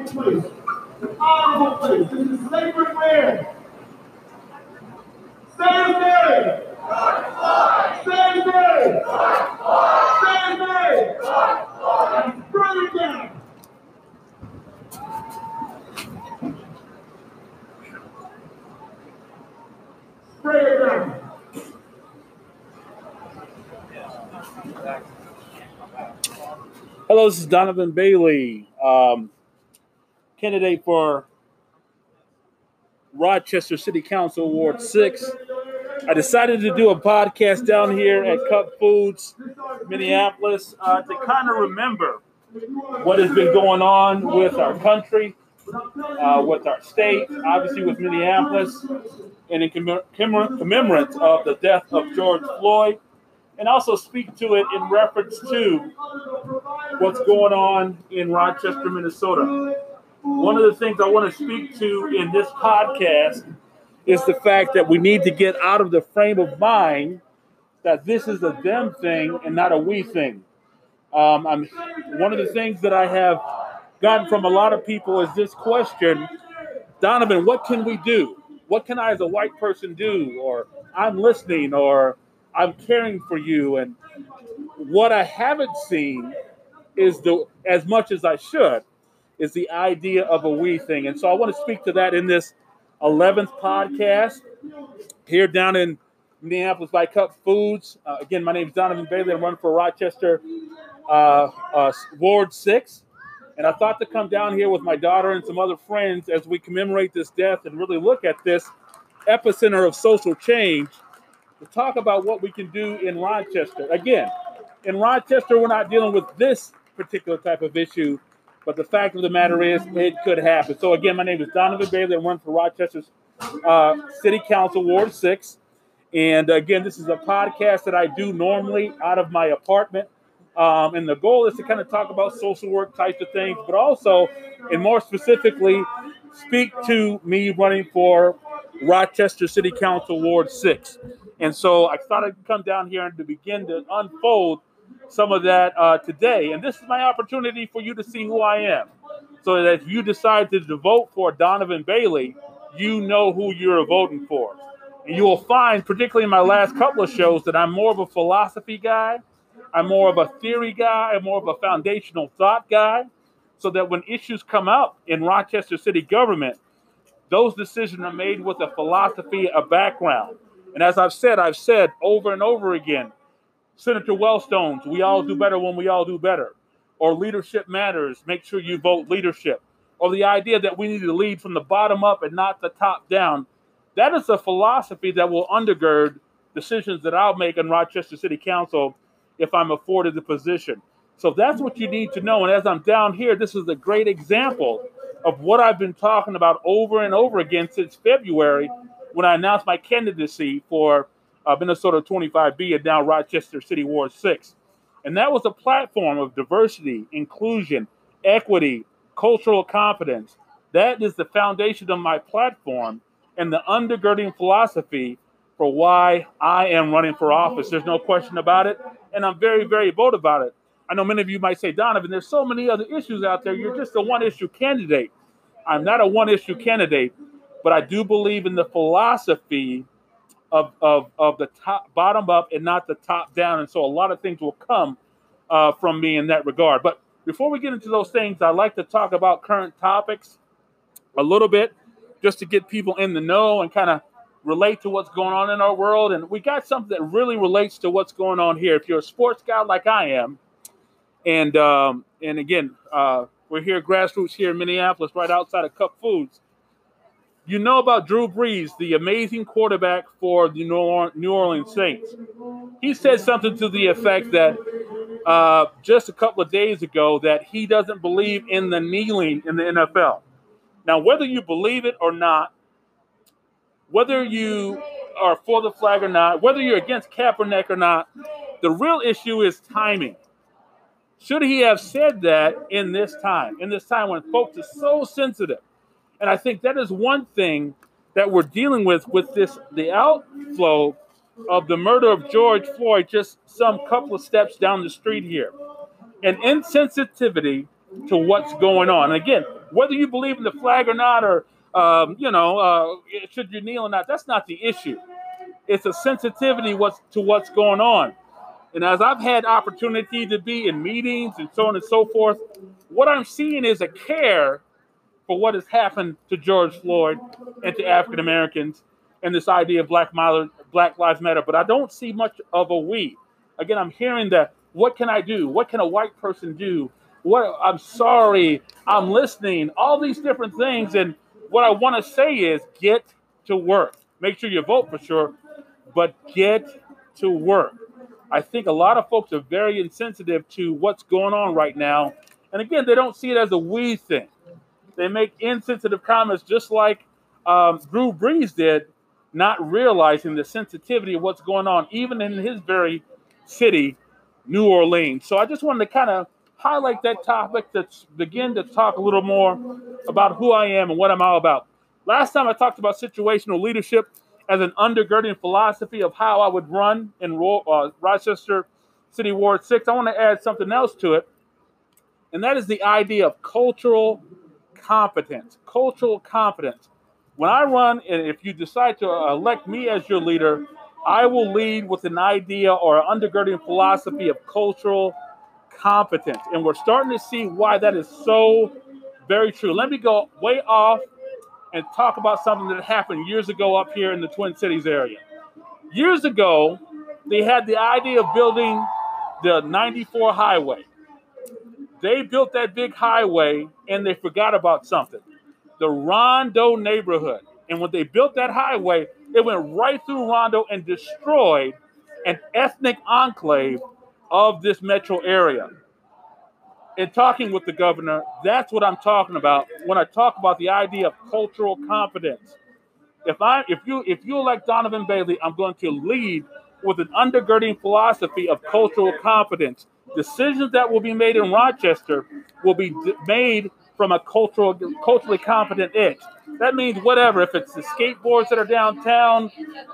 beautiful place, an honorable place. This is sacred land. Mary! Stand Mary! Burn it down! Spray it down. Hello, this is Donovan Bailey, um, candidate for Rochester City Council Ward 6. I decided to do a podcast down here at Cup Foods, Minneapolis, uh, to kind of remember what has been going on with our country, uh, with our state, obviously with Minneapolis, and in commem- commem- commemorance of the death of George Floyd, and also speak to it in reference to what's going on in Rochester, Minnesota. One of the things I want to speak to in this podcast is the fact that we need to get out of the frame of mind that this is a them thing and not a we thing. Um, I'm one of the things that I have gotten from a lot of people is this question, Donovan, what can we do? What can I as a white person do? Or I'm listening, or I'm caring for you. And what I haven't seen is the as much as I should is the idea of a we thing. And so I want to speak to that in this 11th podcast here down in Minneapolis by Cup Foods. Uh, again, my name is Donovan Bailey. I'm running for Rochester uh, uh, Ward 6. And I thought to come down here with my daughter and some other friends as we commemorate this death and really look at this epicenter of social change to talk about what we can do in Rochester. Again, in Rochester, we're not dealing with this particular type of issue, but the fact of the matter is, it could happen. So, again, my name is Donovan Bailey. I run for Rochester's uh, City Council, Ward 6. And again, this is a podcast that I do normally out of my apartment. Um, and the goal is to kind of talk about social work types of things, but also, and more specifically, speak to me running for Rochester City Council Ward 6. And so I thought I'd come down here and to begin to unfold some of that uh, today. And this is my opportunity for you to see who I am. So that if you decide to vote for Donovan Bailey, you know who you're voting for. And you will find, particularly in my last couple of shows, that I'm more of a philosophy guy. I'm more of a theory guy. I'm more of a foundational thought guy. So that when issues come up in Rochester city government, those decisions are made with a philosophy, a background. And as I've said, I've said over and over again, Senator Wellstone's, we all do better when we all do better. Or leadership matters, make sure you vote leadership. Or the idea that we need to lead from the bottom up and not the top down. That is a philosophy that will undergird decisions that I'll make in Rochester City Council if I'm afforded the position. So that's what you need to know. And as I'm down here, this is a great example of what I've been talking about over and over again since February when I announced my candidacy for uh, Minnesota 25B and now Rochester City Ward 6. And that was a platform of diversity, inclusion, equity, cultural competence. That is the foundation of my platform and the undergirding philosophy for why I am running for office. There's no question about it. And I'm very, very bold about it. I know many of you might say, Donovan, there's so many other issues out there. You're just a one issue candidate. I'm not a one issue candidate, but I do believe in the philosophy of, of, of the top bottom up and not the top down. And so a lot of things will come uh, from me in that regard. But before we get into those things, I'd like to talk about current topics a little bit just to get people in the know and kind of relate to what's going on in our world. And we got something that really relates to what's going on here. If you're a sports guy like I am, and um, and again, uh, we're here grassroots here in Minneapolis, right outside of Cup Foods. You know about Drew Brees, the amazing quarterback for the New Orleans Saints. He said something to the effect that uh, just a couple of days ago that he doesn't believe in the kneeling in the NFL. Now, whether you believe it or not, whether you are for the flag or not, whether you're against Kaepernick or not, the real issue is timing. Should he have said that in this time, in this time when folks are so sensitive? And I think that is one thing that we're dealing with with this the outflow of the murder of George Floyd just some couple of steps down the street here. An insensitivity to what's going on. And again, Whether you believe in the flag or not, or um, you know, uh, should you kneel or not, that's not the issue. It's a sensitivity what's, to what's going on. And as I've had opportunity to be in meetings and so on and so forth, what I'm seeing is a care for what has happened to George Floyd and to African Americans and this idea of Black, Black Lives Matter. But I don't see much of a we. Again, I'm hearing that what can I do? What can a white person do? What I'm sorry, I'm listening, all these different things. And what I want to say is get to work. Make sure you vote for sure, but get to work. I think a lot of folks are very insensitive to what's going on right now. And again, they don't see it as a we thing. They make insensitive comments just like um, Drew Brees did, not realizing the sensitivity of what's going on, even in his very city, New Orleans. So I just wanted to kind of highlight that topic to begin to talk a little more about who I am and what I'm all about. Last time I talked about situational leadership as an undergirding philosophy of how I would run in uh, Rochester City Ward 6. I want to add something else to it, and that is the idea of cultural competence. Cultural competence. When I run, and if you decide to elect me as your leader, I will lead with an idea or an undergirding philosophy of cultural competence. And we're starting to see why that is so very true. Let me go way off and talk about something that happened years ago up here in the Twin Cities area. Years ago, they had the idea of building the 94 highway. They built that big highway and they forgot about something the Rondo neighborhood. And when they built that highway, it went right through Rondo and destroyed an ethnic enclave of this metro area. In talking with the governor, that's what I'm talking about when I talk about the idea of cultural competence. If I if you if you elect Donovan Bailey, I'm going to lead with an undergirding philosophy of cultural competence. Decisions that will be made in Rochester will be made from a cultural, culturally competent edge. That means whatever, if it's the skateboards that are downtown,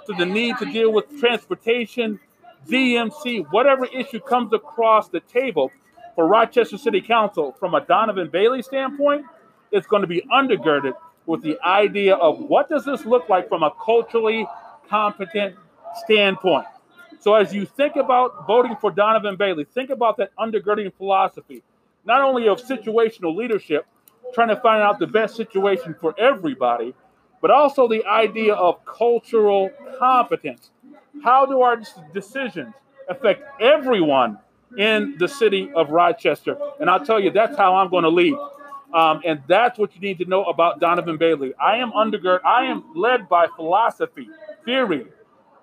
to the need to deal with transportation, DMC, whatever issue comes across the table for Rochester City Council from a Donovan Bailey standpoint, it's going to be undergirded with the idea of what does this look like from a culturally competent standpoint. So as you think about voting for Donovan Bailey, think about that undergirding philosophy, not only of situational leadership, trying to find out the best situation for everybody, but also the idea of cultural competence. How do our decisions affect everyone in the city of Rochester? And I'll tell you, that's how I'm going to lead. Um, and that's what you need to know about Donovan Bailey. I am undergird, I am led by philosophy, theory,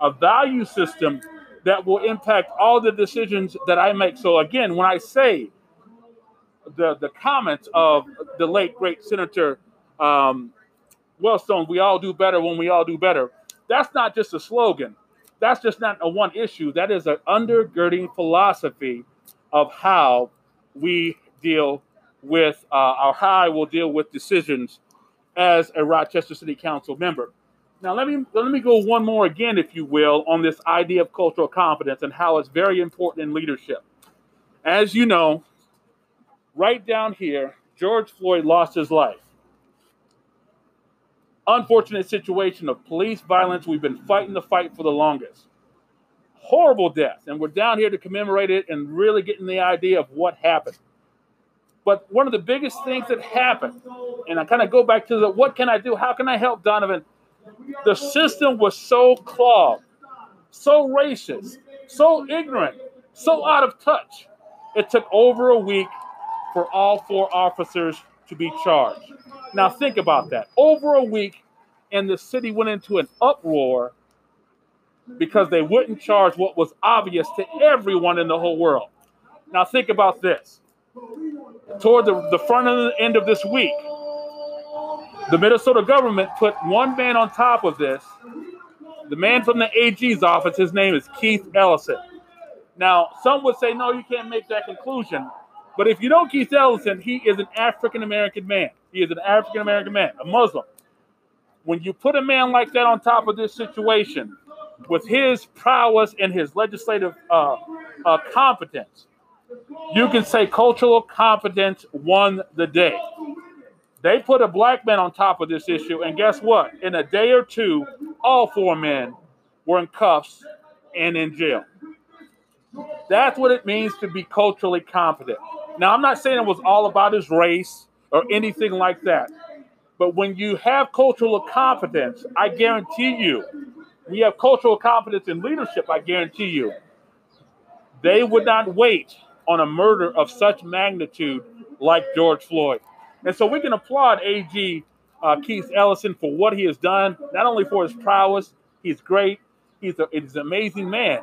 a value system that will impact all the decisions that I make. So again, when I say the the comments of the late great Senator um, Wellstone, we all do better when we all do better. That's not just a slogan. That's just not a one issue. That is an undergirding philosophy of how we deal with uh, or how I will deal with decisions as a Rochester City Council member. Now let me let me go one more again, if you will, on this idea of cultural competence and how it's very important in leadership. As you know, right down here, George Floyd lost his life. Unfortunate situation of police violence. We've been fighting the fight for the longest. Horrible death. And we're down here to commemorate it and really getting the idea of what happened. But one of the biggest things that happened, and I kind of go back to the what can I do? How can I help Donovan? The system was so clogged, so racist, so ignorant, so out of touch. It took over a week for all four officers to be charged. Now, think about that. Over a week, and the city went into an uproar because they wouldn't charge what was obvious to everyone in the whole world. Now, think about this. Toward the, the front end of this week, the Minnesota government put one man on top of this. The man from the AG's office, his name is Keith Ellison. Now, some would say, no, you can't make that conclusion. But if you know Keith Ellison, he is an African American man. He is an African American man, a Muslim. When you put a man like that on top of this situation, with his prowess and his legislative uh, uh, competence, you can say cultural competence won the day. They put a black man on top of this issue, and guess what? In a day or two, all four men were in cuffs and in jail. That's what it means to be culturally competent. Now, I'm not saying it was all about his race or anything like that. But when you have cultural competence, I guarantee you, we have cultural competence in leadership, I guarantee you, they would not wait on a murder of such magnitude like George Floyd. And so we can applaud AG uh, Keith Ellison for what he has done, not only for his prowess, he's great, he's, a, he's an amazing man,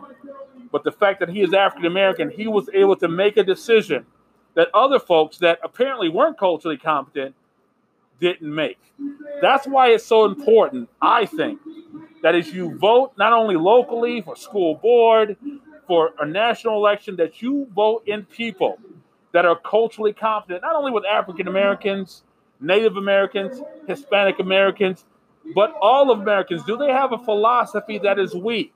but the fact that he is African American, he was able to make a decision that other folks that apparently weren't culturally competent didn't make. That's why it's so important, I think, that as you vote not only locally for school board, for a national election, that you vote in people that are culturally competent, not only with African Americans, Native Americans, Hispanic Americans, but all of Americans. Do they have a philosophy that is weak?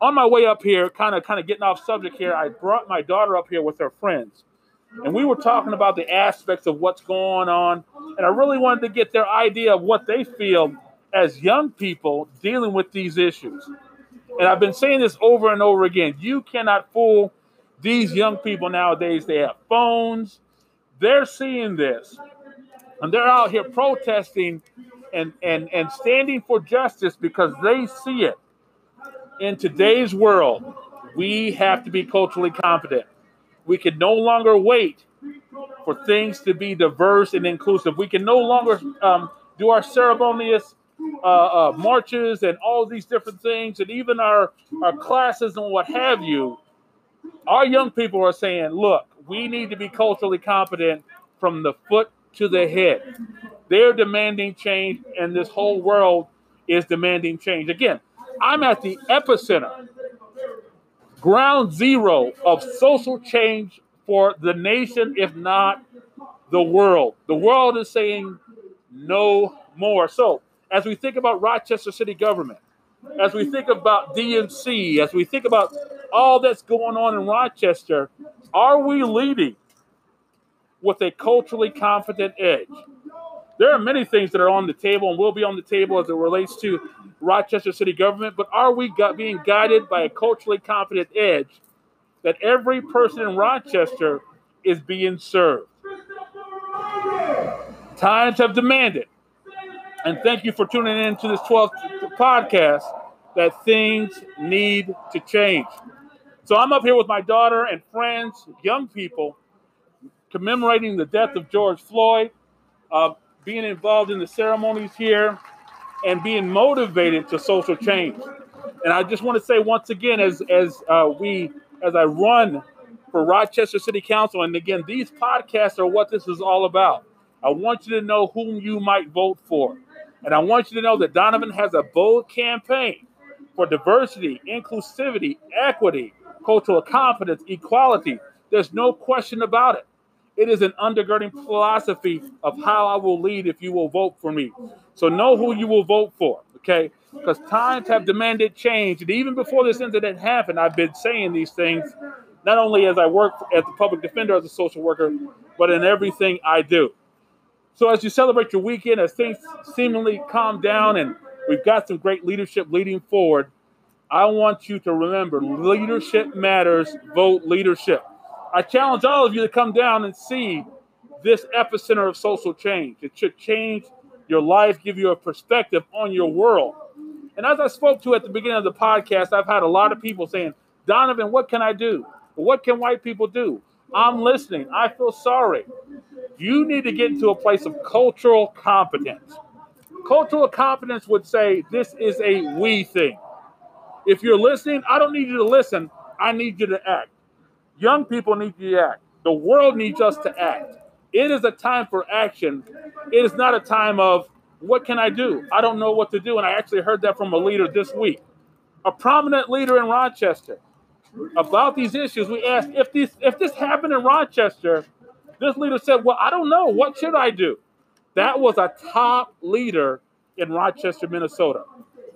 On my way up here, kind of kind of getting off subject here, I brought my daughter up here with her friends. And we were talking about the aspects of what's going on. And I really wanted to get their idea of what they feel as young people dealing with these issues. And I've been saying this over and over again. You cannot fool these young people nowadays. They have phones, they're seeing this, and they're out here protesting and, and, and standing for justice because they see it. In today's world, we have to be culturally competent. We can no longer wait for things to be diverse and inclusive. We can no longer um, do our ceremonious uh, uh, marches and all these different things, and even our, our classes and what have you. Our young people are saying, look, we need to be culturally competent from the foot to the head. They're demanding change, and this whole world is demanding change. Again, I'm at the epicenter ground zero of social change for the nation, if not the world. The world is saying no more. So, as we think about Rochester City government, as we think about DMC, as we think about all that's going on in Rochester, are we leading with a culturally confident edge? There are many things that are on the table and will be on the table as it relates to Rochester City government, but are we being guided by a culturally confident edge that every person in Rochester is being served? Times have demanded, and thank you for tuning in to this 12th podcast, that things need to change. So I'm up here with my daughter and friends, young people, commemorating the death of George Floyd. Uh, being involved in the ceremonies here, and being motivated to social change. And I just want to say once again, as as uh, we as I run for Rochester City Council, and again, these podcasts are what this is all about. I want you to know whom you might vote for. And I want you to know that Donovan has a bold campaign for diversity, inclusivity, equity, cultural competence, equality. There's no question about it. It is an undergirding philosophy of how I will lead if you will vote for me. So know who you will vote for, okay? Because times have demanded change. And even before this incident happened, I've been saying these things, not only as I work as the public defender, as a social worker, but in everything I do. So as you celebrate your weekend, as things seemingly calm down and we've got some great leadership leading forward, I want you to remember leadership matters, vote leadership. I challenge all of you to come down and see this epicenter of social change. It should change your life, give you a perspective on your world. And as I spoke to at the beginning of the podcast, I've had a lot of people saying, Donovan, what can I do? What can white people do? I'm listening. I feel sorry. You need to get into a place of cultural competence. Cultural competence would say this is a we thing. If you're listening, I don't need you to listen. I need you to act. Young people need to act. The world needs us to act. It is a time for action. It is not a time of what can I do? I don't know what to do. And I actually heard that from a leader this week, a prominent leader in Rochester. About these issues, we asked if this if this happened in Rochester. This leader said, "Well, I don't know. What should I do?" That was a top leader in Rochester, Minnesota.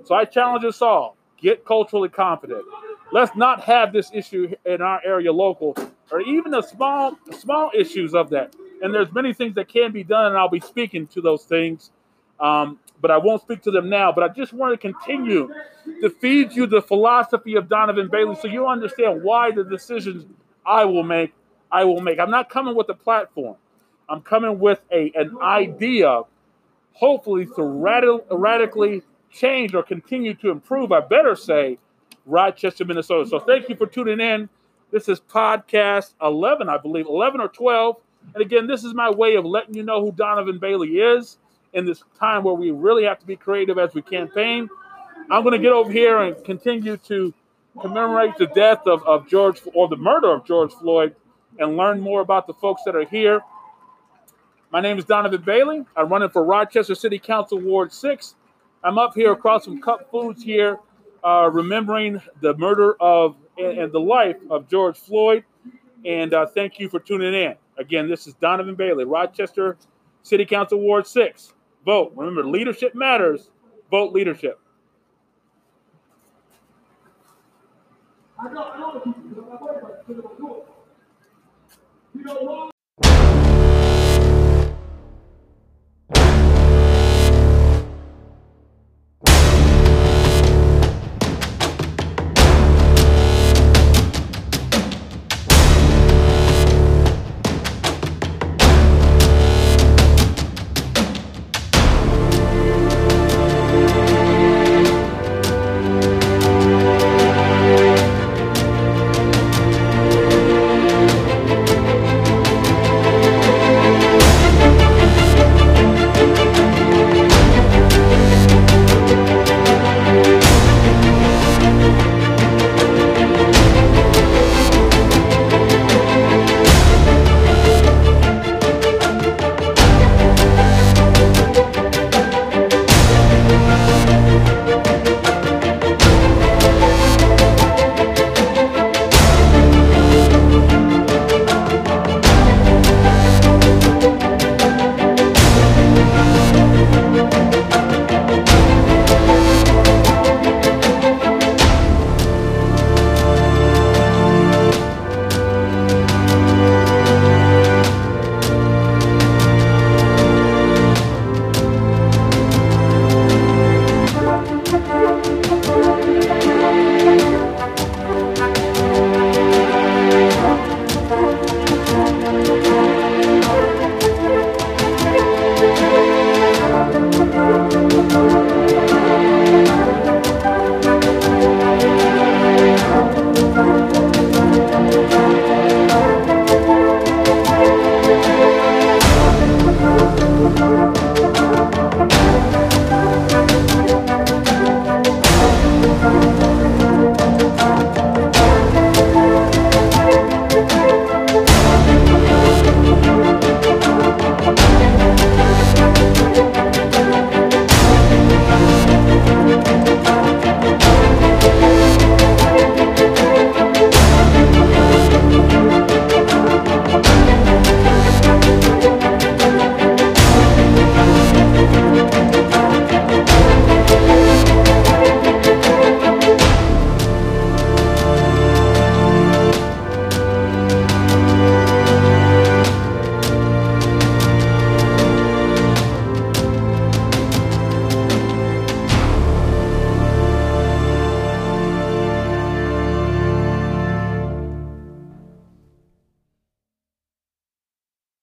So I challenge us all: get culturally competent. Let's not have this issue in our area local, or even the small small issues of that. And there's many things that can be done, and I'll be speaking to those things. Um, but I won't speak to them now. But I just want to continue to feed you the philosophy of Donovan Bailey so you understand why the decisions I will make, I will make. I'm not coming with a platform. I'm coming with a an idea, hopefully to radical, radically change or continue to improve. I better say, Rochester, Minnesota. So thank you for tuning in. This is podcast 11, I believe, 11 or 12. And again, this is my way of letting you know who Donovan Bailey is in this time where we really have to be creative as we campaign. I'm going to get over here and continue to commemorate the death of, of George or the murder of George Floyd and learn more about the folks that are here. My name is Donovan Bailey. I'm running for Rochester City Council Ward 6. I'm up here across from Cup Foods here, uh, remembering the murder of and, and, the life of George Floyd. And uh, thank you for tuning in. Again, this is Donovan Bailey, Rochester City Council Ward 6. Vote. Remember, leadership matters. Vote leadership. I know why?